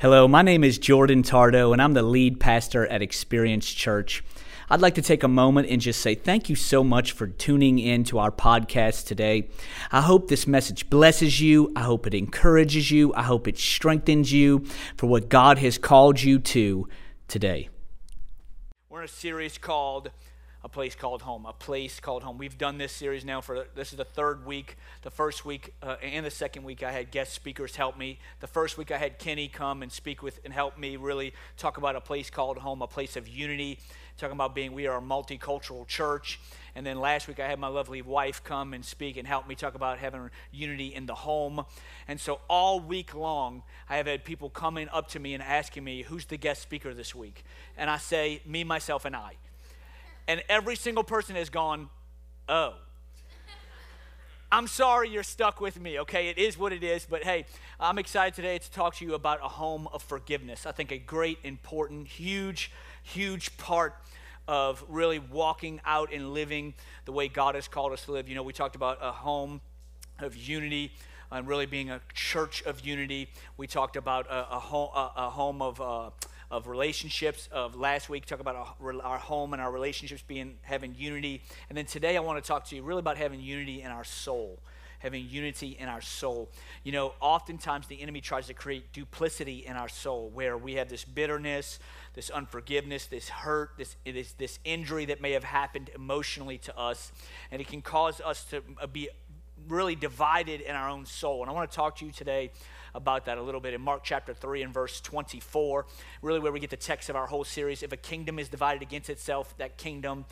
Hello, my name is Jordan Tardo, and I'm the lead pastor at Experience Church. I'd like to take a moment and just say thank you so much for tuning in to our podcast today. I hope this message blesses you. I hope it encourages you. I hope it strengthens you for what God has called you to today. We're in a series called a place called home, a place called home. We've done this series now for this is the third week. The first week uh, and the second week, I had guest speakers help me. The first week, I had Kenny come and speak with and help me really talk about a place called home, a place of unity, talking about being we are a multicultural church. And then last week, I had my lovely wife come and speak and help me talk about having unity in the home. And so all week long, I have had people coming up to me and asking me, "Who's the guest speaker this week?" And I say, "Me, myself, and I." and every single person has gone, oh. I'm sorry you're stuck with me, okay? It is what it is, but hey, I'm excited today to talk to you about a home of forgiveness. I think a great, important, huge, huge part of really walking out and living the way God has called us to live. You know, we talked about a home of unity and really being a church of unity. We talked about a, a, home, a, a home of. Uh, of relationships. Of last week, talk about our, our home and our relationships being having unity, and then today I want to talk to you really about having unity in our soul having unity in our soul. You know, oftentimes the enemy tries to create duplicity in our soul where we have this bitterness, this unforgiveness, this hurt, this, this, this injury that may have happened emotionally to us, and it can cause us to be really divided in our own soul. And I want to talk to you today about that a little bit in Mark chapter 3 and verse 24, really where we get the text of our whole series. If a kingdom is divided against itself, that kingdom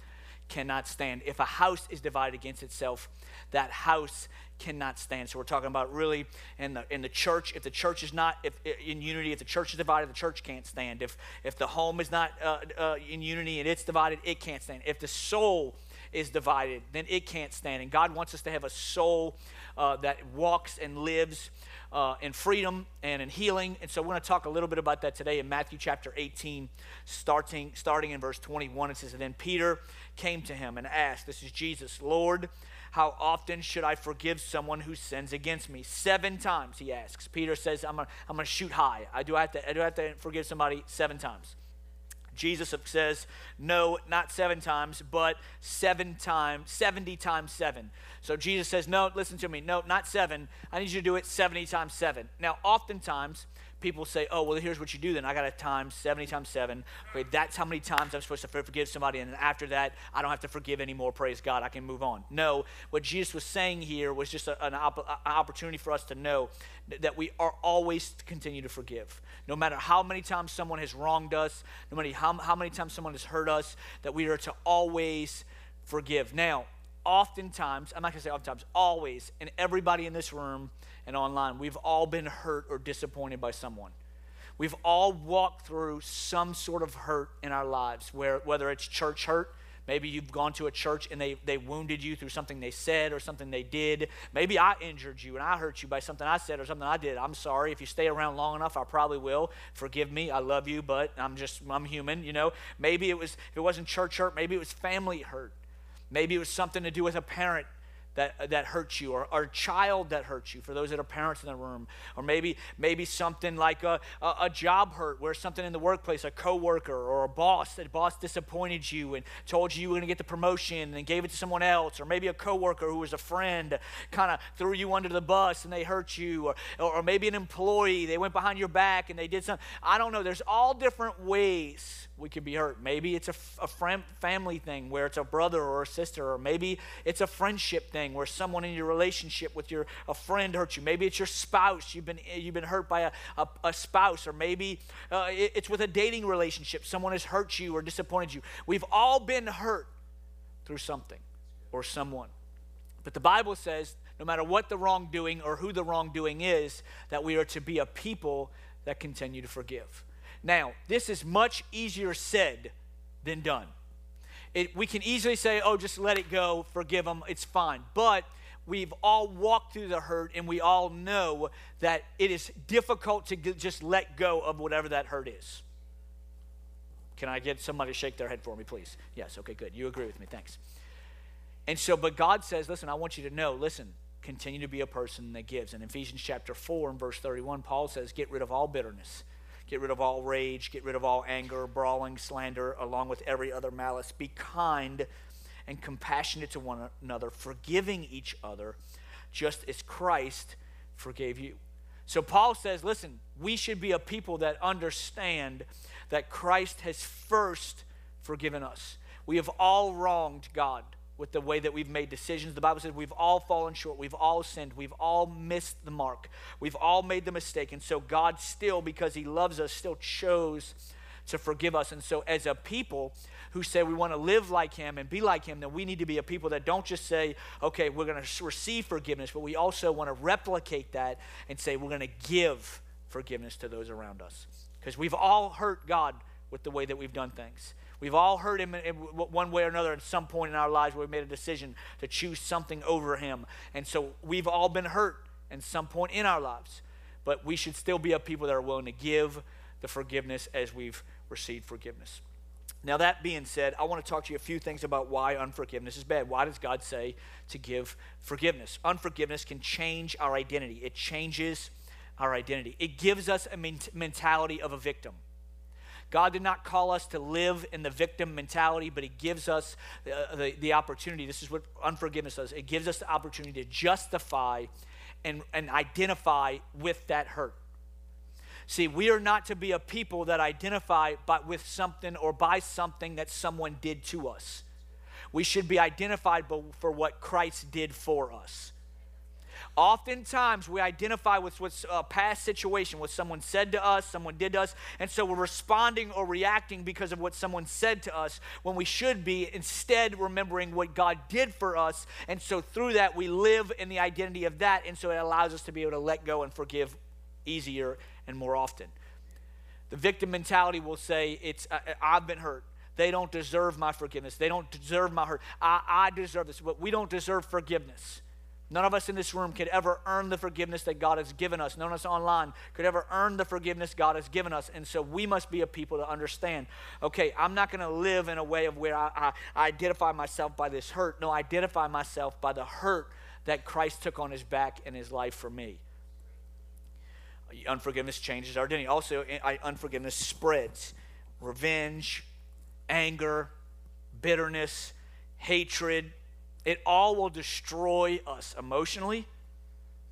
cannot stand. If a house is divided against itself, that house cannot stand. So we're talking about really in the in the church. If the church is not if, in unity, if the church is divided, the church can't stand. If if the home is not uh, uh, in unity and it's divided, it can't stand. If the soul is divided, then it can't stand. And God wants us to have a soul uh, that walks and lives uh, in freedom and in healing. And so we're going to talk a little bit about that today in Matthew chapter 18, starting, starting in verse 21. It says, And then Peter came to him and asked, This is Jesus, Lord, how often should I forgive someone who sins against me? Seven times, he asks. Peter says, I'm going to shoot high. I do, have to, I do have to forgive somebody seven times. Jesus says, no, not seven times, but seven times, 70 times seven. So Jesus says, no, listen to me, no, not seven. I need you to do it 70 times seven. Now, oftentimes, people say, oh, well, here's what you do then. I got to times 70 times 7. Okay, that's how many times I'm supposed to forgive somebody. And after that, I don't have to forgive anymore. Praise God. I can move on. No, what Jesus was saying here was just a, an, op- an opportunity for us to know that we are always to continue to forgive. No matter how many times someone has wronged us, no matter how, how many times someone has hurt us, that we are to always forgive. Now, oftentimes, I'm not going to say oftentimes, always, and everybody in this room and online, we've all been hurt or disappointed by someone. We've all walked through some sort of hurt in our lives, where, whether it's church hurt, maybe you've gone to a church and they, they wounded you through something they said or something they did. Maybe I injured you and I hurt you by something I said or something I did. I'm sorry. If you stay around long enough, I probably will. Forgive me. I love you, but I'm just, I'm human, you know. Maybe it was, if it wasn't church hurt, maybe it was family hurt. Maybe it was something to do with a parent that, that hurts you or, or a child that hurts you for those that are parents in the room. Or maybe maybe something like a, a, a, job hurt where something in the workplace a coworker or a boss that boss disappointed you and told you you were going to get the promotion and gave it to someone else. Or maybe a coworker who was a friend kind of threw you under the bus and they hurt you. Or, or, or maybe an employee they went behind your back and they did something i don't know there's all different ways we could be hurt. Maybe it's a, a family thing where it's a brother or a sister, or maybe it's a friendship thing where someone in your relationship with your a friend hurt you. Maybe it's your spouse. You've been you've been hurt by a, a, a spouse, or maybe uh, it, it's with a dating relationship. Someone has hurt you or disappointed you. We've all been hurt through something or someone. But the Bible says no matter what the wrongdoing or who the wrongdoing is, that we are to be a people that continue to forgive. Now, this is much easier said than done. It, we can easily say, oh, just let it go, forgive them, it's fine. But we've all walked through the hurt and we all know that it is difficult to just let go of whatever that hurt is. Can I get somebody to shake their head for me, please? Yes, okay, good. You agree with me, thanks. And so, but God says, listen, I want you to know, listen, continue to be a person that gives. In Ephesians chapter 4 and verse 31, Paul says, get rid of all bitterness Get rid of all rage, get rid of all anger, brawling, slander, along with every other malice. Be kind and compassionate to one another, forgiving each other, just as Christ forgave you. So Paul says, listen, we should be a people that understand that Christ has first forgiven us. We have all wronged God with the way that we've made decisions. The Bible says we've all fallen short. We've all sinned. We've all missed the mark. We've all made the mistake. And so God still, because He loves us, still chose to forgive us. And so, as a people who say we want to live like Him and be like Him, then we need to be a people that don't just say, okay, we're going to receive forgiveness, but we also want to replicate that and say we're going to give forgiveness to those around us. Because we've all hurt God with the way that we've done things. We've all heard him in one way or another at some point in our lives where we made a decision to choose something over him. And so we've all been hurt at some point in our lives. But we should still be a people that are willing to give the forgiveness as we've received forgiveness. Now, that being said, I want to talk to you a few things about why unforgiveness is bad. Why does God say to give forgiveness? Unforgiveness can change our identity, it changes our identity. It gives us a mentality of a victim. God did not call us to live in the victim mentality, but He gives us uh, the, the opportunity. This is what unforgiveness does it gives us the opportunity to justify and, and identify with that hurt. See, we are not to be a people that identify but with something or by something that someone did to us. We should be identified for what Christ did for us. Oftentimes, we identify with what's a past situation, what someone said to us, someone did to us, and so we're responding or reacting because of what someone said to us when we should be instead remembering what God did for us. And so through that, we live in the identity of that, and so it allows us to be able to let go and forgive easier and more often. The victim mentality will say, "It's uh, uh, I've been hurt." They don't deserve my forgiveness. They don't deserve my hurt. I, I deserve this, but we don't deserve forgiveness. None of us in this room could ever earn the forgiveness that God has given us. None of us online could ever earn the forgiveness God has given us. And so we must be a people to understand okay, I'm not going to live in a way of where I, I, I, identify myself by this hurt. No, I identify myself by the hurt that Christ took on his back in his life for me. Unforgiveness changes our identity. Also, unforgiveness spreads revenge, anger, bitterness, hatred, it all will destroy us emotionally,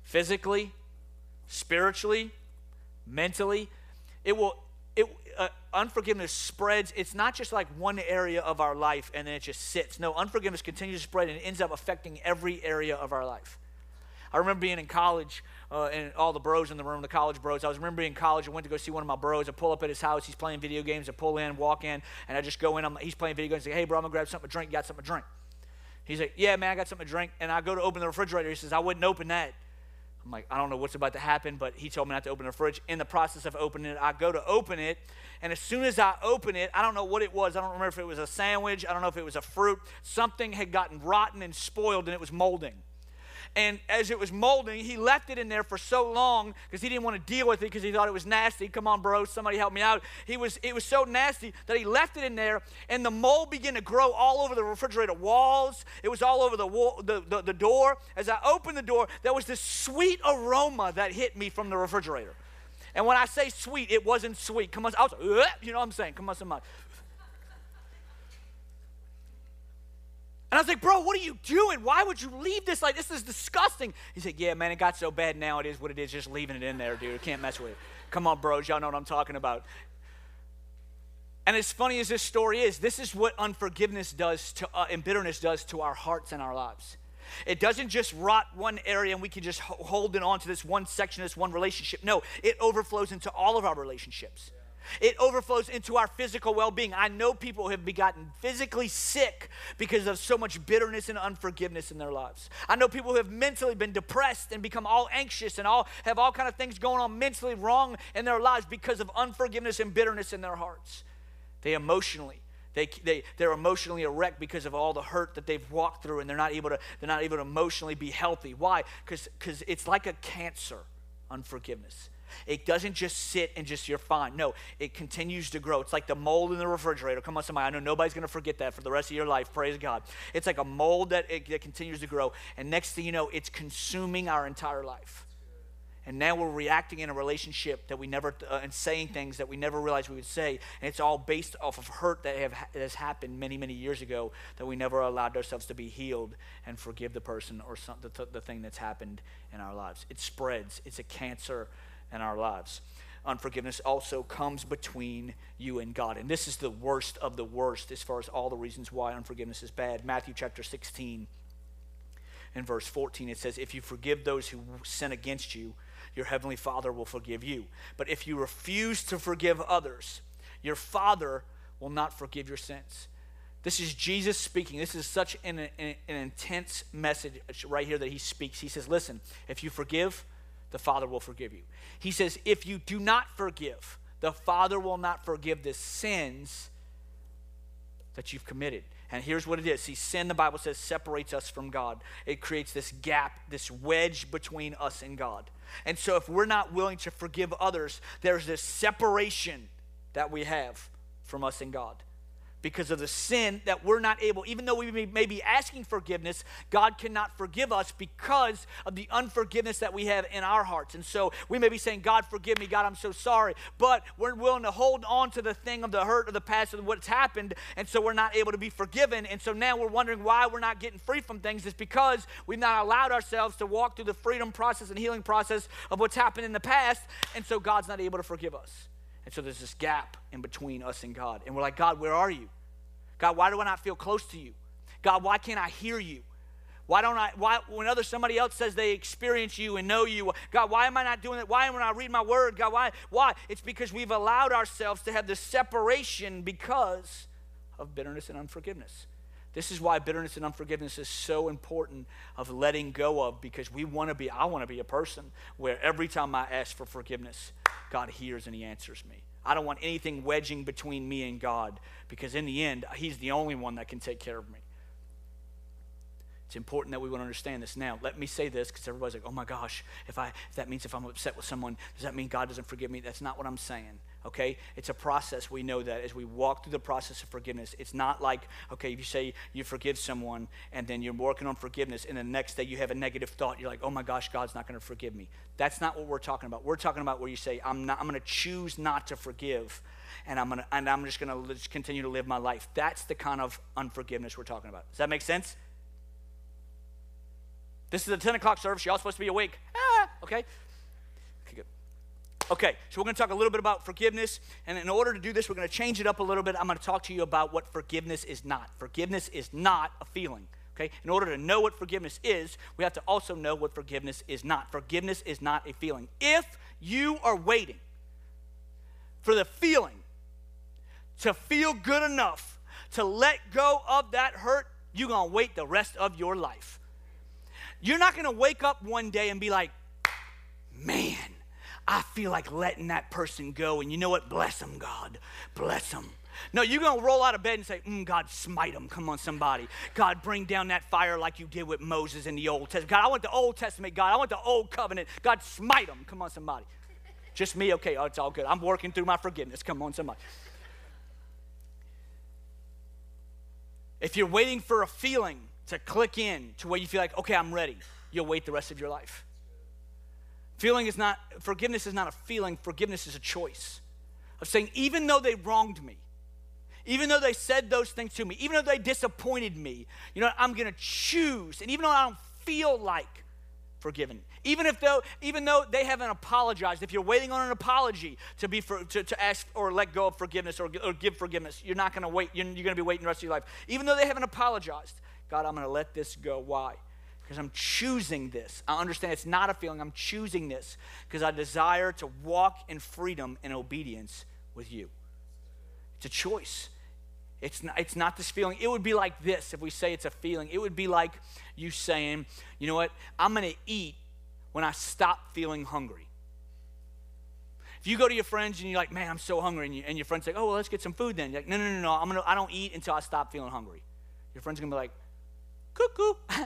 physically, spiritually, mentally. It will, it, uh, unforgiveness spreads. It's not just like one area of our life and then it just sits. No, unforgiveness continues to spread and it ends up affecting every area of our life. I remember being in college uh, and all the bros in the room, the college bros. I was remember being in college. I went to go see one of my bros. I pull up at his house. He's playing video games. I pull in, walk in, and I just go in. I'm, he's playing video games. I say, hey, bro, I'm going to grab something to drink. Got something to drink? He's like, Yeah, man, I got something to drink. And I go to open the refrigerator. He says, I wouldn't open that. I'm like, I don't know what's about to happen, but he told me not to open the fridge. In the process of opening it, I go to open it. And as soon as I open it, I don't know what it was. I don't remember if it was a sandwich. I don't know if it was a fruit. Something had gotten rotten and spoiled and it was molding. And as it was molding, he left it in there for so long because he didn't want to deal with it because he thought it was nasty. Come on, bro, somebody help me out. He was, it was so nasty that he left it in there, and the mold began to grow all over the refrigerator walls. It was all over the, wall, the, the, the door. As I opened the door, there was this sweet aroma that hit me from the refrigerator. And when I say sweet, it wasn't sweet. Come on, I was, you know what I'm saying? Come on, somebody. And I was like, bro, what are you doing? Why would you leave this like this is disgusting? He said, Yeah, man, it got so bad now it is what it is, just leaving it in there, dude. Can't mess with it. Come on, bros, y'all know what I'm talking about. And as funny as this story is, this is what unforgiveness does to uh, and bitterness does to our hearts and our lives. It doesn't just rot one area and we can just hold it on to this one section, this one relationship. No, it overflows into all of our relationships. It overflows into our physical well being. I know people have gotten physically sick because of so much bitterness and unforgiveness in their lives. I know people who have mentally been depressed and become all anxious and all have all kind of things going on mentally wrong in their lives because of unforgiveness and bitterness in their hearts. They emotionally they, they, they're emotionally erect because of all the hurt that they've walked through and they're not able to, they're not able to emotionally be healthy. Why? Because Because it's like a cancer, unforgiveness. It doesn't just sit and just you're fine. No, it continues to grow. It's like the mold in the refrigerator. Come on, somebody. I know nobody's going to forget that for the rest of your life. Praise God. It's like a mold that, it, that continues to grow. And next thing you know, it's consuming our entire life. And now we're reacting in a relationship that we never, uh, and saying things that we never realized we would say. And it's all based off of hurt that, have, has happened many, many years ago that we never allowed ourselves to be healed and forgive the person or some, the, the thing that's happened in our lives. It spreads, it's a cancer in our lives. Unforgiveness also comes between you and God. And this is the worst of the worst as far as all the reasons why unforgiveness is bad. Matthew chapter 16 and verse 14, it says, If you forgive those who sin against you, your heavenly Father will forgive you. But if you refuse to forgive others, your Father will not forgive your sins. This is Jesus speaking. This is such an, an, an, intense message right here that he speaks. He says, Listen, if you forgive, the Father will forgive you. He says, If you do not forgive, the Father will not forgive the sins that you've committed. And here's what it is. See, sin, the Bible says, separates us from God. It creates this gap, this wedge between us and God. And so if we're not willing to forgive others, there's this separation that we have from us and God because of the sin that we're not able, even though we may be asking forgiveness, God cannot forgive us because of the unforgiveness that we have in our hearts. And so we may be saying, God, forgive me, God, I'm so sorry, but we're willing to hold on to the thing of the hurt of the past of what's happened, and so we're not able to be forgiven. And so now we're wondering why we're not getting free from things. It's because we've not allowed ourselves to walk through the freedom process and healing process of what's happened in the past, and so God's not able to forgive us. And so there's this gap in between us and God. And we're like, God, where are you? God, why do I not feel close to you? God, why can't I hear you? Why don't I, why, when other somebody else says they experience you and know you, God, why am I not doing that? Why am I not reading my word? God, why? Why? It's because we've allowed ourselves to have this separation because of bitterness and unforgiveness. This is why bitterness and unforgiveness is so important of letting go of because we want to be, I want to be a person where every time I ask for forgiveness, God hears and He answers me. I don't want anything wedging between me and God because in the end, He's the only one that can take care of me. It's important that we would understand this. Now, let me say this because everybody's like, oh my gosh, if, I, if that means if I'm upset with someone, does that mean God doesn't forgive me? That's not what I'm saying okay? It's a process. We know that as we walk through the process of forgiveness. It's not like, okay, if you say you forgive someone and then you're working on forgiveness and the next day you have a negative thought, you're like, oh my gosh, God's not going to forgive me. That's not what we're talking about. We're talking about where you say, I'm, not, I'm going to choose not to forgive and I'm, gonna, and I'm just going to continue to live my life. That's the kind of unforgiveness we're talking about. Does that make sense? This is a 10 o'clock service. You're all supposed to be awake. Ah, okay? Okay, so we're going to talk a little bit about forgiveness. And in order to do this, we're going to change it up a little bit. I'm going to talk to you about what forgiveness is not. Forgiveness is not a feeling. Okay? In order to know what forgiveness is, we have to also know what forgiveness is not. Forgiveness is not a feeling. If you are waiting for the feeling to feel good enough to let go of that hurt, you're going to wait the rest of your life. You're not going to wake up one day and be like, man, I feel like letting that person go. And you know what? Bless them, God. Bless them. No, you're going to roll out of bed and say, mm, God, smite them. Come on, somebody. God, bring down that fire like you did with Moses in the Old Testament. God, I want the Old Testament. God, I want the Old Covenant. God, smite them. Come on, somebody. Just me? Okay, oh, it's all good. I'm working through my forgiveness. Come on, somebody. If you're waiting for a feeling to click in to where you feel like, okay, I'm ready, you'll wait the rest of your life. Feeling is not, forgiveness is not a feeling, forgiveness is a choice of saying, even though they wronged me, even though they said those things to me, even though they disappointed me, you know, I'm to choose. And even though I don't feel like forgiven, even if though, even though they haven't apologized, if you're waiting on an apology to be for, to, to ask or let go of forgiveness or, or give forgiveness, you're not to wait. You're, you're to be waiting the rest of your life. Even though they haven't apologized, God, I'm to let this go. Why? Because I'm choosing this. I understand it's not a feeling. I'm choosing this because I desire to walk in freedom and obedience with you. It's a choice. It's not, it's not this feeling. It would be like this if we say it's a feeling. It would be like you saying, you know what, I'm going to eat when I stop feeling hungry. If you go to your friends and you're like, man, I'm so hungry, and, you, and your friends say, oh, well, let's get some food then. You're like, no, no, no, no, I'm gonna, I don't eat until I stop feeling hungry. Your friend's going to be like, cuckoo.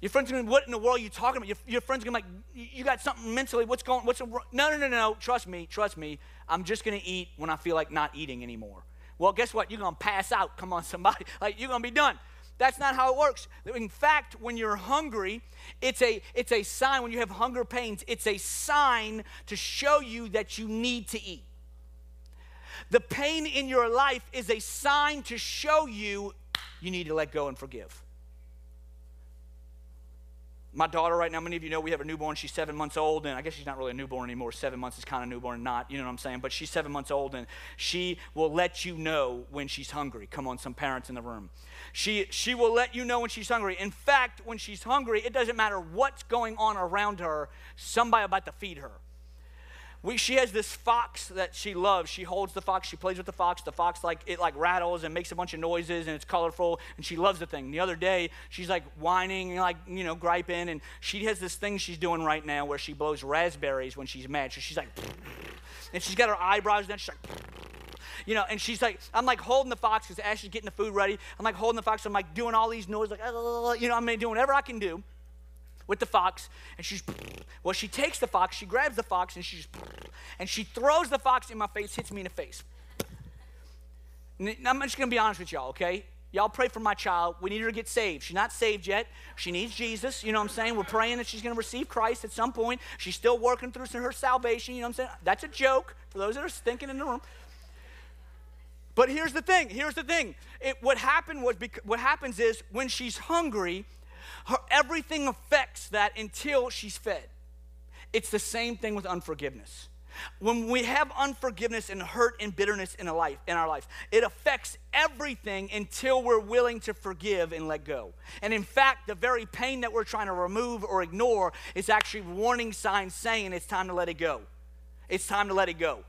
Your friend's are going to be, what in the world are you talking about? Your, your friend's going to be like, you got something mentally. What's going, what's, no, no, no, no. Trust me, trust me. I'm just going to eat when I feel like not eating anymore. Well, guess what? You're going to pass out. Come on, somebody. Like, you're going to be done. That's not how it works. In fact, when you're hungry, it's a, it's a sign, when you have hunger pains, it's a sign to show you that you need to eat. The pain in your life is a sign to show you you need to let go and forgive. My daughter, right now, many of you know we have a newborn. She's seven months old, and I guess she's not really a newborn anymore. Seven months is kind of newborn, not, you know what I'm saying? But she's seven months old, and she will let you know when she's hungry. Come on, some parents in the room. She, she will let you know when she's hungry. In fact, when she's hungry, it doesn't matter what's going on around her, somebody about to feed her. We, she has this fox that she loves. She holds the fox. She plays with the fox. The fox like it like rattles and makes a bunch of noises and it's colorful and she loves the thing. The other day she's like whining and like you know griping and she has this thing she's doing right now where she blows raspberries when she's mad. So she's like, and she's got her eyebrows down. She's like. You know, and she's like, I'm like holding the fox because Ashley's getting the food ready. I'm like holding the fox. I'm like doing all these noises, like, you know, I'm doing whatever I can do with the fox, and she's well, she takes the fox, she grabs the fox, and she's and she throws the fox in my face, hits me in the face. I'm just gonna be honest with y'all, okay? Y'all pray for my child. We need her to get saved. She's not saved yet. She needs Jesus. You know what I'm saying? We're praying that she's going to receive Christ at some point. She's still working through her salvation. You know what I'm saying? That's a joke for those that are thinking in the room. But here's the thing. Here's the thing. It, what happened was what happens is when she's hungry, her, everything affects that until she's fed. It's the same thing with unforgiveness. When we have unforgiveness and hurt and bitterness in, a life, in our life, it affects everything until we're willing to forgive and let go. And in fact, the very pain that we're trying to remove or ignore is actually warning signs saying it's time to let it go. It's time to let it go.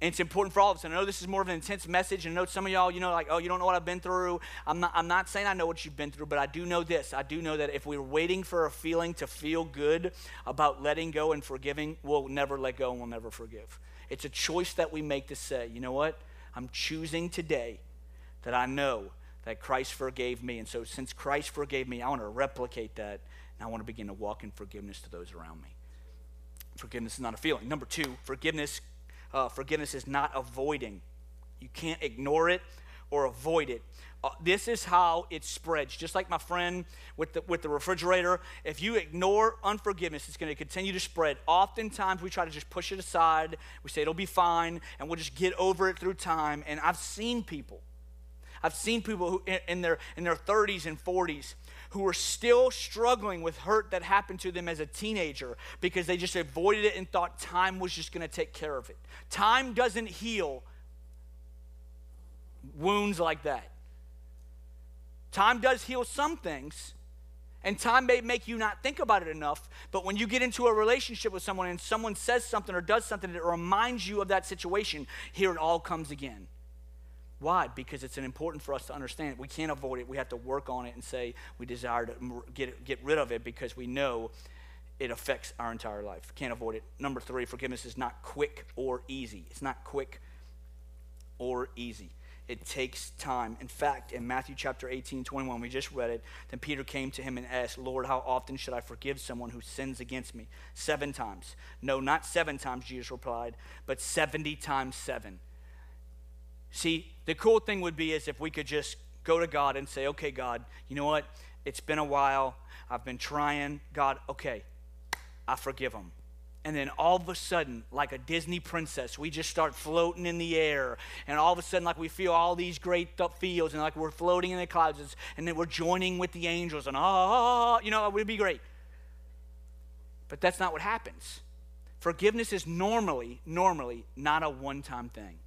And it's important for all of us. And I know this is more of an intense message. And I know some of y'all, you know, like, oh, you don't know what I've been through. I'm not, I'm not saying I know what you've been through, but I do know this. I do know that if we're waiting for a feeling to feel good about letting go and forgiving, we'll never let go and we'll never forgive. It's a choice that we make to say, you know what? I'm choosing today that I know that Christ forgave me. And so since Christ forgave me, I want to replicate that. And I want to begin to walk in forgiveness to those around me. Forgiveness is not a feeling. Number two, forgiveness uh, forgiveness is not avoiding. You can't ignore it or avoid it. Uh, this is how it spreads. Just like my friend with the, with the refrigerator, if you ignore unforgiveness, it's going to continue to spread. Oftentimes, we try to just push it aside. We say it'll be fine, and we'll just get over it through time. And I've seen people, I've seen people who in, in their in their 30s and 40s who are still struggling with hurt that happened to them as a teenager because they just avoided it and thought time was just going to take care of it. Time doesn't heal wounds like that. Time does heal some things, and time may make you not think about it enough, but when you get into a relationship with someone and someone says something or does something that reminds you of that situation, here it all comes again. Why? Because it's important for us to understand. We can't avoid it. We have to work on it and say we desire to get, get rid of it because we know it affects our entire life. Can't avoid it. Number three, forgiveness is not quick or easy. It's not quick or easy. It takes time. In fact, in Matthew chapter 18, 21, we just read it. Then Peter came to him and asked, Lord, how often should I forgive someone who sins against me? Seven times. No, not seven times, Jesus replied, but 70 times seven. See, the cool thing would be is if we could just go to God and say, okay, God, you know what? It's been a while. I've been trying. God, okay, I forgive them. And then all of a sudden, like a Disney princess, we just start floating in the air. And all of a sudden, like we feel all these great feels, and like we're floating in the clouds, and then we're joining with the angels, and ah, you know, it would be great. But that's not what happens. Forgiveness is normally, normally not a one time thing.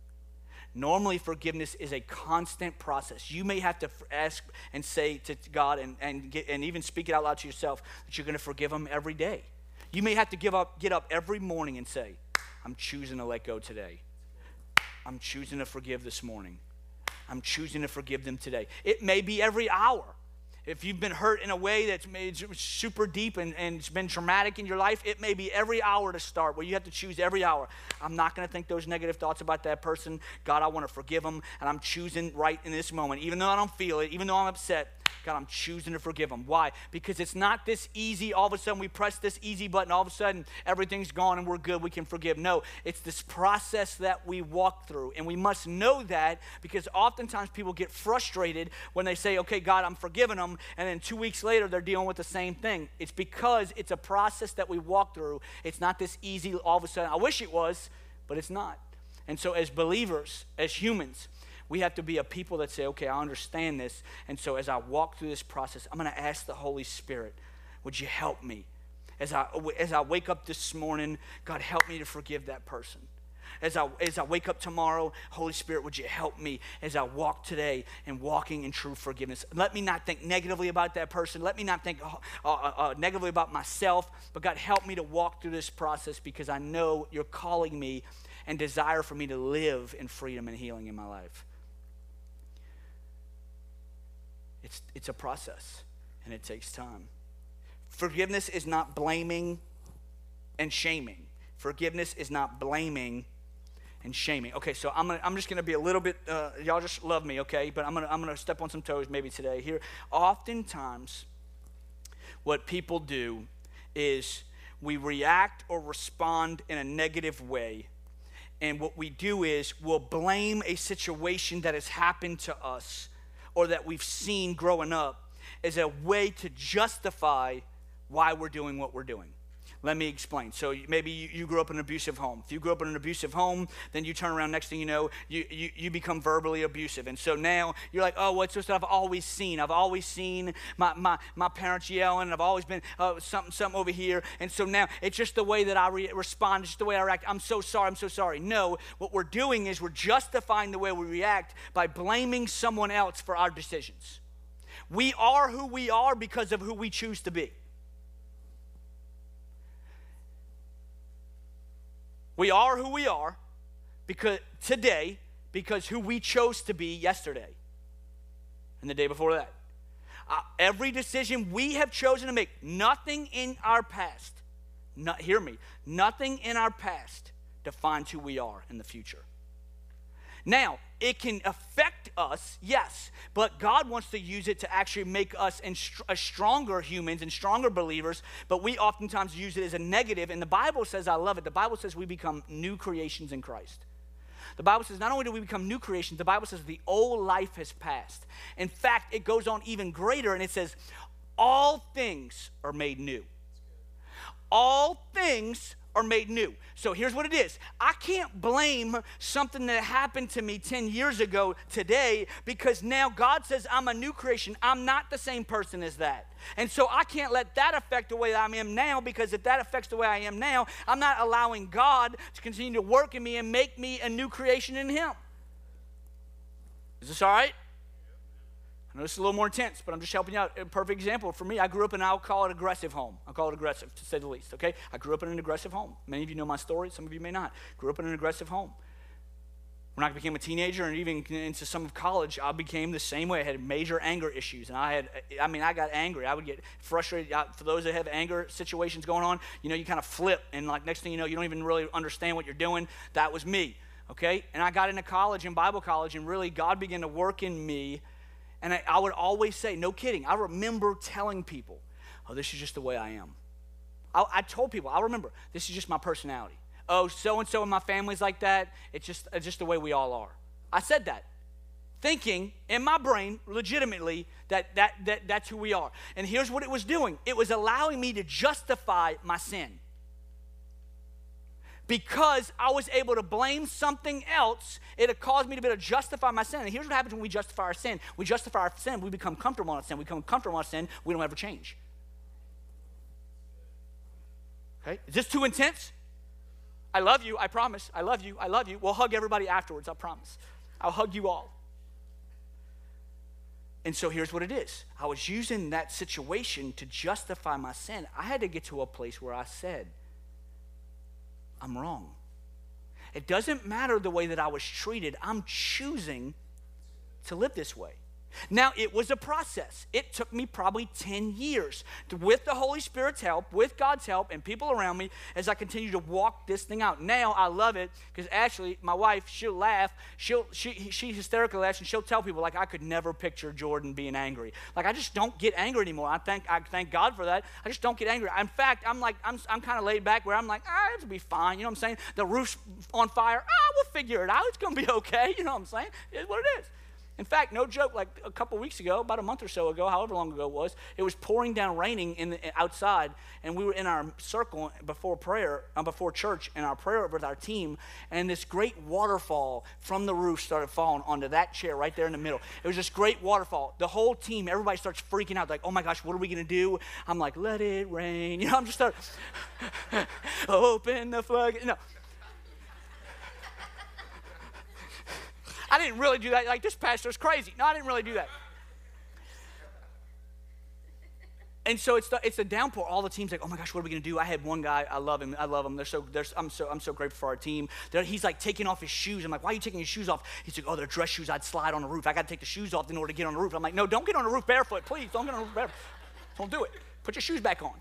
Normally, forgiveness is a constant process. You may have to ask and say to God and, and, get, and even speak it out loud to yourself that you're going to forgive them every day. You may have to give up, get up every morning and say, I'm choosing to let go today. I'm choosing to forgive this morning. I'm choosing to forgive them today. It may be every hour if you've been hurt in a way that's made super deep and, and it's been traumatic in your life, it may be every hour to start where you have to choose every hour. I'm not going to think those negative thoughts about that person. God, I want to forgive them, and I'm choosing right in this moment. Even though I don't feel it, even though I'm upset, God, I'm choosing to forgive them. Why? Because it's not this easy. All of a sudden, we press this easy button. All of a sudden, everything's gone and we're good. We can forgive. No, it's this process that we walk through. And we must know that because oftentimes people get frustrated when they say, okay, God, I'm forgiving them. And then two weeks later, they're dealing with the same thing. It's because it's a process that we walk through. It's not this easy all of a sudden. I wish it was, but it's not. And so, as believers, as humans, we have to be a people that say, okay, I understand this. And so as I walk through this process, I'm going to ask the Holy Spirit, would you help me? As I, as I wake up this morning, God, help me to forgive that person. As I, as I wake up tomorrow, Holy Spirit, would you help me as I walk today and walking in true forgiveness? Let me not think negatively about that person. Let me not think uh, uh, uh, negatively about myself. But God, help me to walk through this process because I know you're calling me and desire for me to live in freedom and healing in my life. It's, it's a process and it takes time. Forgiveness is not blaming and shaming. Forgiveness is not blaming and shaming. Okay, so I'm, gonna, I'm just going to be a little bit, uh, y'all just love me, okay? But I'm going to I'm gonna step on some toes maybe today here. Oftentimes, what people do is we react or respond in a negative way. And what we do is we'll blame a situation that has happened to us or that we've seen growing up as a way to justify why we're doing what we're doing. Let me explain. So maybe you, you, grew up in an abusive home. If you grew up in an abusive home, then you turn around, next thing you know, you, you, you become verbally abusive. And so now you're like, oh, what's this I've always seen? I've always seen my, my, my parents yelling, I've always been uh, something, something over here. And so now it's just the way that I re- respond, it's just the way I react. I'm so sorry, I'm so sorry. No, what we're doing is we're justifying the way we react by blaming someone else for our decisions. We are who we are because of who we choose to be. We are who we are because today because who we chose to be yesterday and the day before that. Uh, every decision we have chosen to make, nothing in our past, not, hear me, nothing in our past defines who we are in the future. Now, it can affect us, yes, but God wants to use it to actually make us a stronger humans and stronger believers, but we oftentimes use it as a negative. And the Bible says, I love it, the Bible says we become new creations in Christ. The Bible says not only do we become new creations, the Bible says the old life has passed. In fact, it goes on even greater and it says, all things are made new. All things are made new. So here's what it is I can't blame something that happened to me 10 years ago today because now God says I'm a new creation. I'm not the same person as that. And so I can't let that affect the way I am now because if that affects the way I am now, I'm not allowing God to continue to work in me and make me a new creation in Him. Is this all right? I know this is a little more intense, but I'm just helping you out. A perfect example for me, I grew up in, I'll call it aggressive home. I'll call it aggressive, to say the least, okay? I grew up in an aggressive home. Many of you know my story, some of you may not. Grew up in an aggressive home. When I became a teenager and even into some of college, I became the same way. I had major anger issues. And I had, I mean, I got angry. I would get frustrated. For those that have anger situations going on, you know, you kind of flip. And like next thing you know, you don't even really understand what you're doing. That was me, okay? And I got into college and Bible college, and really God began to work in me and I, I would always say, no kidding, I remember telling people, oh, this is just the way I am. I, I told people, I remember, this is just my personality. Oh, so and so in my family's like that. It's just, it's just the way we all are. I said that, thinking in my brain, legitimately, that, that, that that's who we are. And here's what it was doing it was allowing me to justify my sin because I was able to blame something else, it caused me to be able to justify my sin. And here's what happens when we justify our sin we justify our sin, we become comfortable in our sin. We become comfortable in our sin, we don't ever change. Okay? Is this too intense? I love you, I promise. I love you, I love you. We'll hug everybody afterwards, I promise. I'll hug you all. And so here's what it is I was using that situation to justify my sin. I had to get to a place where I said, I'm wrong. It doesn't matter the way that I was treated, I'm choosing to live this way. Now, it was a process. It took me probably 10 years to, with the Holy Spirit's help, with God's help, and people around me as I continue to walk this thing out. Now, I love it because Ashley, my wife, she'll laugh. She'll, she, she hysterically laughs and she'll tell people, like, I could never picture Jordan being angry. Like, I just don't get angry anymore. I thank, I thank God for that. I just don't get angry. In fact, I'm like, I'm, I'm kind of laid back where I'm like, ah, it'll be fine. You know what I'm saying? The roof's on fire. Ah, we'll figure it out. It's going to be okay. You know what I'm saying? It's what it is. In fact, no joke, like a couple weeks ago, about a month or so ago, however long ago it was, it was pouring down raining in the, outside, and we were in our circle before prayer, uh, before church, and our prayer with our team, and this great waterfall from the roof started falling onto that chair right there in the middle. It was this great waterfall. The whole team, everybody starts freaking out, like, oh my gosh, what are we gonna do? I'm like, let it rain. You know, I'm just starting, open the flood. No. I didn't really do that. Like, this pastor's crazy. No, I didn't really do that. And so it's the, it's a downpour. All the teams like, oh my gosh, what are we gonna do? I had one guy, I love him, I love him. They're so, they're, I'm so, I'm so grateful for our team. They're, he's like taking off his shoes. I'm like, why are you taking your shoes off? He's like, oh, they're dress shoes. I'd slide on the roof. I got to take the shoes off in order to get on the roof. I'm like, no, don't get on the roof barefoot, please. Don't get on the roof barefoot. Don't do it. Put your shoes back on.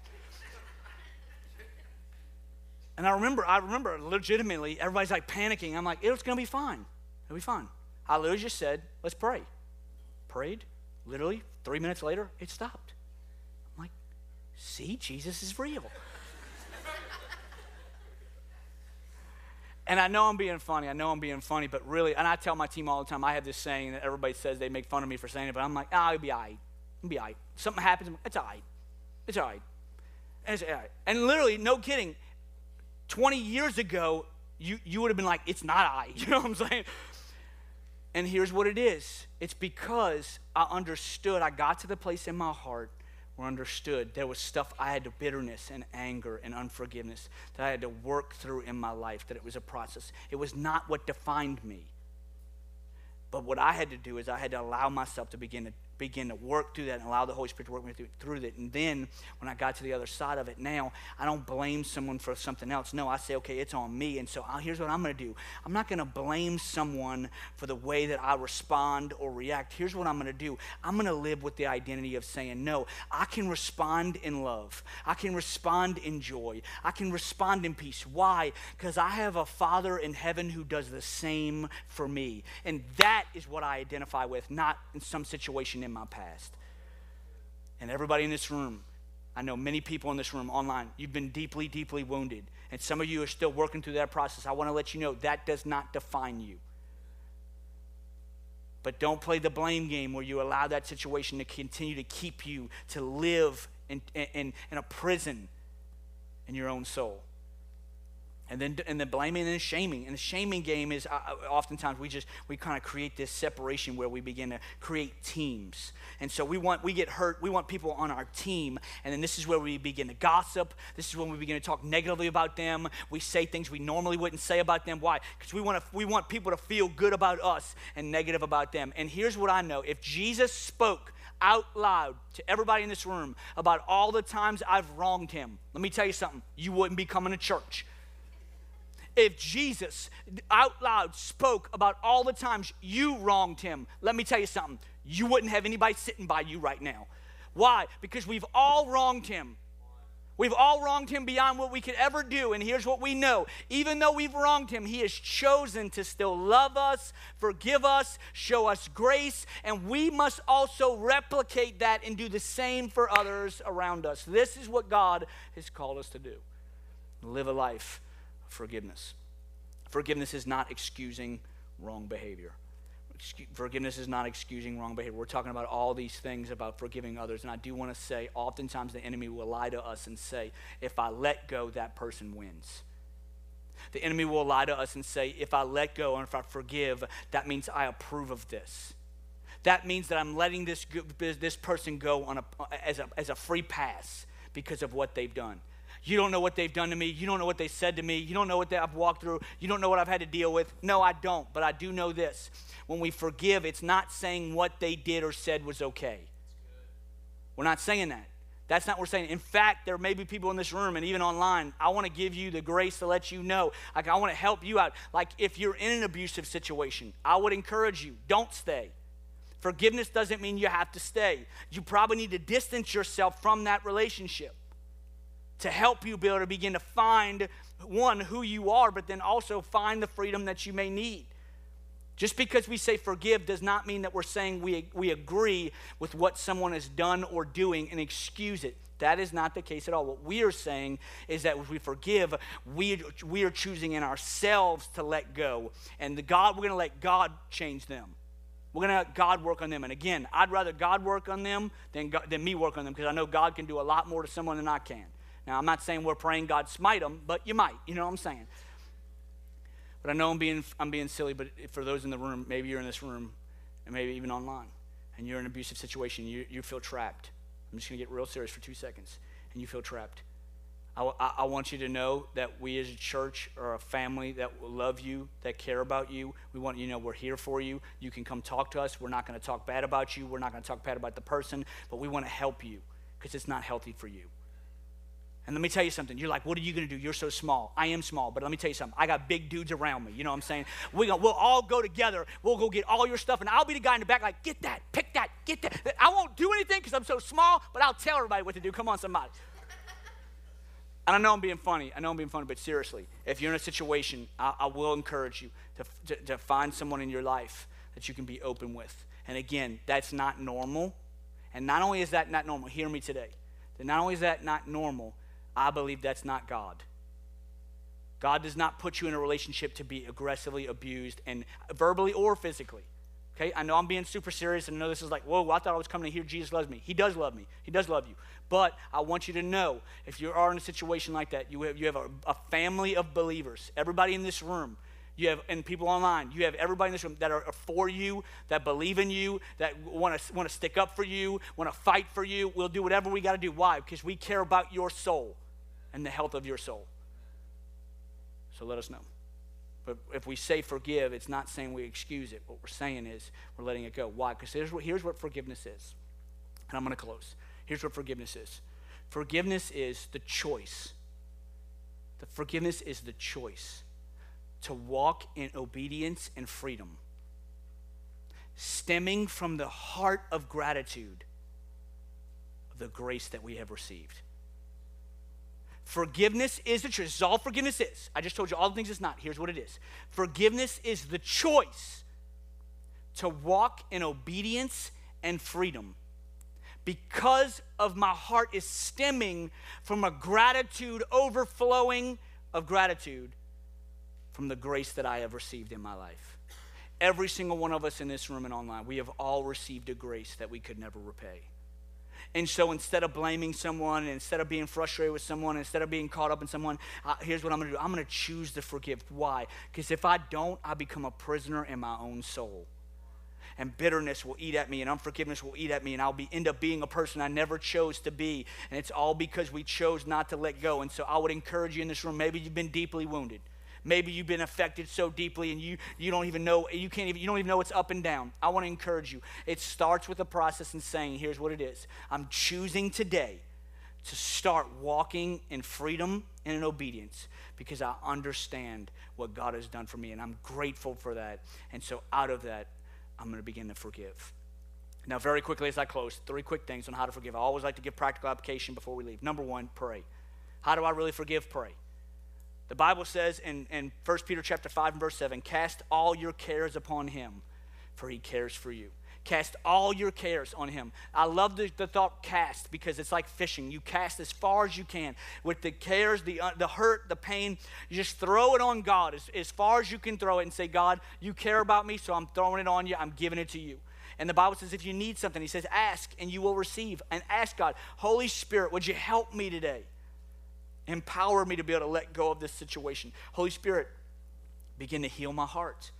And I remember, I remember legitimately, everybody's like panicking. I'm like, it's gonna be fine. It'll be fine. I literally just said, let's pray. Prayed. Literally, three minutes later, it stopped. I'm like, see, Jesus is real. and I know I'm being funny. I know I'm being funny, but really, and I tell my team all the time, I have this saying that everybody says they make fun of me for saying it, but I'm like, ah, it'll be all right. It'll be all right. Something happens, it's all right. It's all right. It's all right. And literally, no kidding, 20 years ago, you, you would have been like, it's not I. You know what I'm saying? And here's what it is it's because I understood, I got to the place in my heart where I understood there was stuff I had to bitterness and anger and unforgiveness that I had to work through in my life, that it was a process. It was not what defined me. But what I had to do is I had to allow myself to begin to begin to work through that and allow the Holy Spirit to work me through, through. And then when I got to the other side of it now, I don't blame someone for something else. No, I say, okay, it's on me. And so uh, here's what I'm going to do I'm not going to blame someone for the way that I respond or react. Here's what I'm going to do I'm going to live with the identity of saying, no, I can respond in love, I can respond in joy, I can respond in peace. Why? Because I have a Father in heaven who does the same for me. And that is what I identify with, not in some situation in in my past. And everybody in this room, I know many people in this room online, you've been deeply, deeply wounded. And some of you are still working through that process. I want to let you know that does not define you. But don't play the blame game where you allow that situation to continue to keep you to live in, in, in a prison in your own soul and then and then blaming and shaming. And the shaming game is uh, uh oftentimes we just we kind of create this separation where we begin to create teams. And so we want we get hurt we want people on our team and then this is where we begin to gossip. This is when we begin to talk negatively about them. We say things we normally wouldn't say about them. Why? Because we want to we want people to feel good about us and negative about them. And here's what i know. If jesus spoke out loud to everybody in this room about all the times I've wronged him. Let me tell you something. You wouldn't be coming to church if Jesus out loud spoke about all the times you wronged him, let me tell you something. You wouldn't have anybody sitting by you right now. Why? Because we've all wronged him. We've all wronged him beyond what we could ever do. And here's what we know even though we've wronged him, he has chosen to still love us, forgive us, show us grace, and we must also replicate that and do the same for others around us. This is what God has called us to do live a life forgiveness. Forgiveness is not excusing wrong behavior. Forgiveness is not excusing wrong behavior. We're talking about all these things about forgiving others. And I do want to say, oftentimes the enemy will lie to us and say, if I let go, that person wins. The enemy will lie to us and say, if I let go and if I forgive, that means I approve of this. That means that I'm letting this, this person go on a, as, a, as a free pass because of what they've done. You don't know what they've done to me. You don't know what they said to me. You don't know what I've walked through. You don't know what I've had to deal with. No, I don't. But I do know this. When we forgive, it's not saying what they did or said was okay. We're not saying that. That's not what we're saying. In fact, there may be people in this room and even online. I want to give you the grace to let you know. Like, I want to help you out. Like, if you're in an abusive situation, I would encourage you don't stay. Forgiveness doesn't mean you have to stay. You probably need to distance yourself from that relationship to help you be able to begin to find one who you are, but then also find the freedom that you may need. Just because we say forgive does not mean that we're saying we, we agree with what someone has done or doing and excuse it. That is not the case at all. What we are saying is that if we forgive, we, we are choosing in ourselves to let go. And the God, we're going to let God change them. We're going to let God work on them. And again, I'd rather God work on them than, God, than me work on them because I know God can do a lot more to someone than I can. Now, I'm not saying we're praying God smite them, but you might. You know what I'm saying? But I know I'm being, I'm being silly, but for those in the room, maybe you're in this room and maybe even online, and you're in an abusive situation, you, you feel trapped. I'm just going to get real serious for two seconds, and you feel trapped. I, I, want you to know that we as a church are a family that will love you, that care about you. We want you to know we're here for you. You can come talk to us. We're not going to talk bad about you. We're not going to talk bad about the person, but we want to help you because it's not healthy for you. And let me tell you something. You're like, what are you going to do? You're so small. I am small, but let me tell you something. I got big dudes around me. You know what I'm saying? We gonna, we'll all go together. We'll go get all your stuff, and I'll be the guy in the back, like, get that, pick that, get that. I won't do anything because I'm so small, but I'll tell everybody what to do. Come on, somebody. And I know I'm being funny. I know I'm being funny, but seriously, if you're in a situation, I, I will encourage you to, to, to find someone in your life that you can be open with. And again, that's not normal. And not only is that not normal, hear me today. Not only is that not normal, I believe that's not God. God does not put you in a relationship to be aggressively abused and verbally or physically. Okay, I know I'm being super serious and I know this is like, whoa, I thought I was coming to hear Jesus loves me. He does love me. He does love you. But I want you to know if you are in a situation like that, you have, you have a, a family of believers, everybody in this room, you have and people online you have everybody in this room that are for you that believe in you that want to want to stick up for you want to fight for you we'll do whatever we got to do why because we care about your soul and the health of your soul. So let us know. But if we say forgive, it's not saying we excuse it. What we're saying is we're letting it go. Why? Because here's what, here's what forgiveness is. And I'm going to close. Here's what forgiveness is forgiveness is the choice. The forgiveness is the choice to walk in obedience and freedom, stemming from the heart of gratitude of the grace that we have received. Forgiveness is the choice. This is all forgiveness is. I just told you all the things it's not. Here's what it is Forgiveness is the choice to walk in obedience and freedom because of my heart is stemming from a gratitude overflowing of gratitude from the grace that I have received in my life. Every single one of us in this room and online, we have all received a grace that we could never repay. And so instead of blaming someone, instead of being frustrated with someone, instead of being caught up in someone, uh, here's what I'm going to do I'm going to choose to forgive. Why? Because if I don't, I become a prisoner in my own soul. And bitterness will eat at me, and unforgiveness will eat at me, and I'll be, end up being a person I never chose to be. And it's all because we chose not to let go. And so I would encourage you in this room maybe you've been deeply wounded. Maybe you've been affected so deeply and you, you don't even know, you can't even, you don't even know it's up and down. I want to encourage you. It starts with a process and saying, here's what it is. I'm choosing today to start walking in freedom and in obedience because I understand what God has done for me and I'm grateful for that. And so out of that, I'm going to begin to forgive. Now, very quickly as I close, three quick things on how to forgive. I always like to give practical application before we leave. Number one, pray. How do I really forgive? Pray. The Bible says in, in 1 Peter chapter 5 and verse 7, cast all your cares upon him, for he cares for you. Cast all your cares on him. I love the, the thought cast because it's like fishing. You cast as far as you can. With the cares, the, uh, the hurt, the pain, you just throw it on God as, as far as you can throw it and say, God, you care about me, so I'm throwing it on you. I'm giving it to you. And the Bible says if you need something, he says, ask and you will receive. And ask God, Holy Spirit, would you help me today? Empower me to be able to let go of this situation. Holy Spirit, begin to heal my heart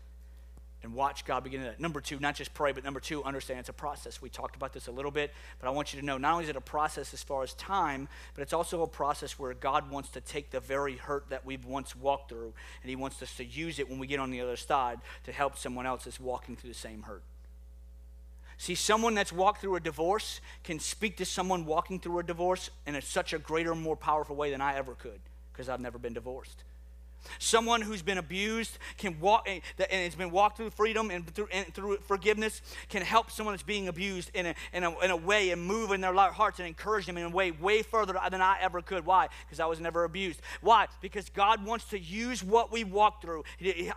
and watch God begin to. Number two, not just pray, but number two, understand it's a process. We talked about this a little bit, but I want you to know not only is it a process as far as time, but it's also a process where God wants to take the very hurt that we've once walked through, and He wants us to use it when we get on the other side to help someone else that's walking through the same hurt. See, someone that's walked through a divorce can speak to someone walking through a divorce in a, such a greater, more powerful way than I ever could because I've never been divorced. Someone who's been abused can walk, and has been walked through freedom and through, and through forgiveness can help someone that's being abused in a, in, a, in a way and move in their hearts and encourage them in a way way further than I ever could. Why? Because I was never abused. Why? Because God wants to use what we walk through.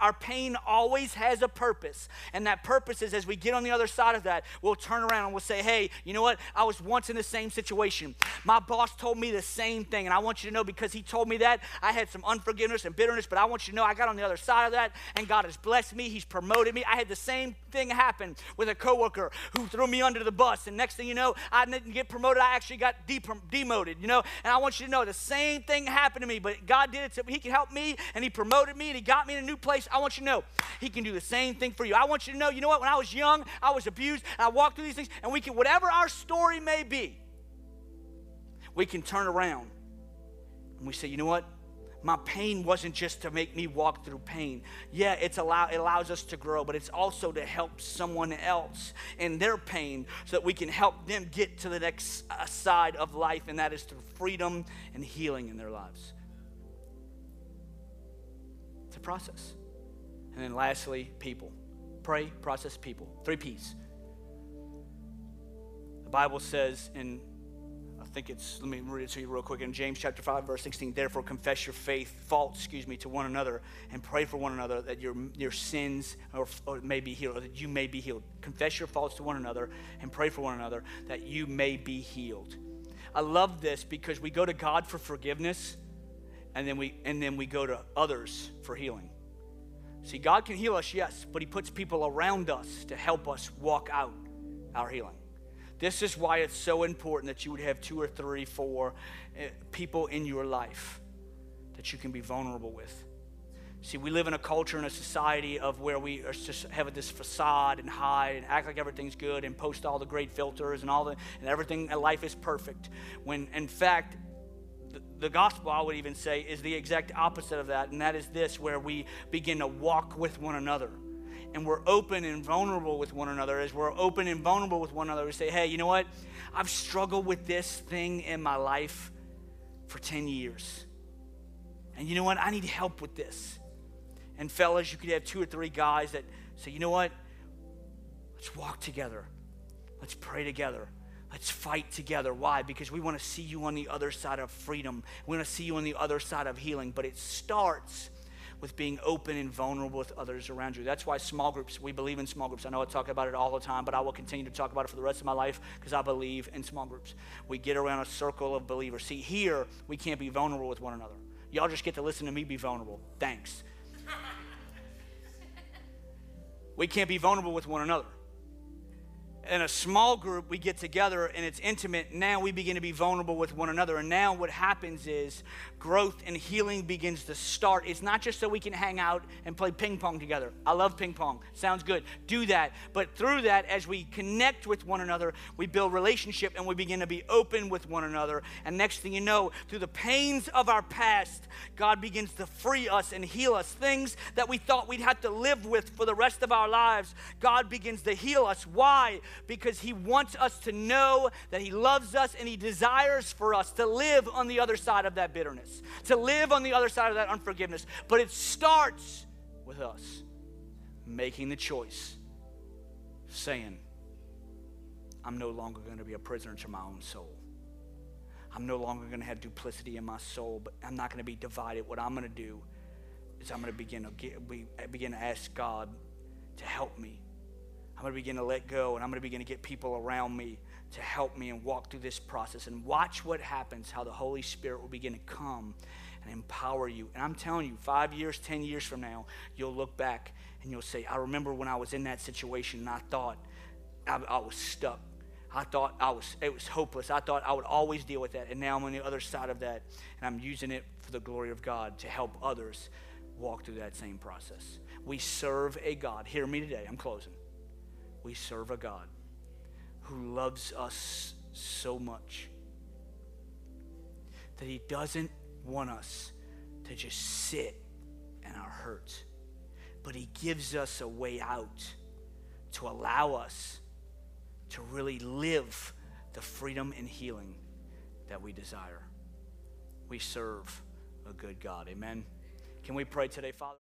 Our pain always has a purpose. And that purpose is as we get on the other side of that, we'll turn around and we'll say, hey, you know what? I was once in the same situation. My boss told me the same thing. And I want you to know because he told me that, I had some unforgiveness and bitterness, but I want you to know I got on the other side of that and God has blessed me. He's promoted me. I had the same thing happen with a coworker who threw me under the bus. And next thing you know, I didn't get promoted. I actually got demoted, you know? And I want you to know the same thing happened to me, but God did it so He can help me and He promoted me and He got me in a new place. I want you to know He can do the same thing for you. I want you to know, you know what? When I was young, I was abused and I walked through these things, and we can, whatever our story may be, we can turn around and we say, you know what? My pain wasn't just to make me walk through pain. Yeah, it's allow, it allows us to grow, but it's also to help someone else in their pain so that we can help them get to the next uh, side of life, and that is through freedom and healing in their lives. It's a process. And then lastly, people. Pray, process, people. Three P's. The Bible says in think it's, let me read it to you real quick in James chapter 5, verse 16. Therefore, confess your faith, fault, excuse me, to one another and pray for one another that your, your sins or, or may be healed, or that you may be healed. Confess your faults to one another and pray for one another that you may be healed. I love this because we go to God for forgiveness and then we, and then we go to others for healing. See, God can heal us, yes, but He puts people around us to help us walk out our healing. This is why it's so important that you would have two or three, four eh, people in your life that you can be vulnerable with. See, we live in a culture and a society of where we are just have this facade and hide and act like everything's good and post all the great filters and all the and everything life is perfect. When in fact, the, the gospel I would even say is the exact opposite of that, and that is this where we begin to walk with one another and we're open and vulnerable with one another, as we're open and vulnerable with one another, we say, hey, you know what? I've struggled with this thing in my life for 10 years. And you know what? I need help with this. And fellas, you could have two or three guys that say, you know what? Let's walk together. Let's pray together. Let's fight together. Why? Because we want to see you on the other side of freedom. We want to see you on the other side of healing. But it starts with being open and vulnerable with others around you. That's why small groups, we believe in small groups. I know I talk about it all the time, but I will continue to talk about it for the rest of my life because I believe in small groups. We get around a circle of believers. See, here, we can't be vulnerable with one another. Y'all just get to listen to me be vulnerable. Thanks. we can't be vulnerable with one another in a small group, we get together and it's intimate. Now we begin to be vulnerable with one another. And now what happens is growth and healing begins to start. It's not just so we can hang out and play ping pong together. I love ping pong. Sounds good. Do that. But through that, as we connect with one another, we build relationship and we begin to be open with one another. And next thing you know, through the pains of our past, God begins to free us and heal us. Things that we thought we'd have to live with for the rest of our lives, God begins to heal us. Why? because He wants us to know that He loves us and He desires for us to live on the other side of that bitterness, to live on the other side of that unforgiveness. But it starts with us making the choice, saying, I'm no longer going to be a prisoner to my own soul. I'm no longer going to have duplicity in my soul, but I'm not going to be divided. What I'm going to do is I'm going to begin to get, begin to ask God to help me I'm going to begin to let go and I'm going to begin to get people around me to help me and walk through this process and watch what happens, how the Holy Spirit will begin to come and empower you. And I'm telling you, five years, 10 years from now, you'll look back and you'll say, I remember when I was in that situation and I thought I, I was stuck. I thought I was it was hopeless. I thought I would always deal with that. And now I'm on the other side of that and I'm using it for the glory of God to help others walk through that same process. We serve a God. Hear me today. I'm closing we serve a God who loves us so much that he doesn't want us to just sit in our hurt, but he gives us a way out to allow us to really live the freedom and healing that we desire. We serve a good God. Amen. Can we pray today, Father?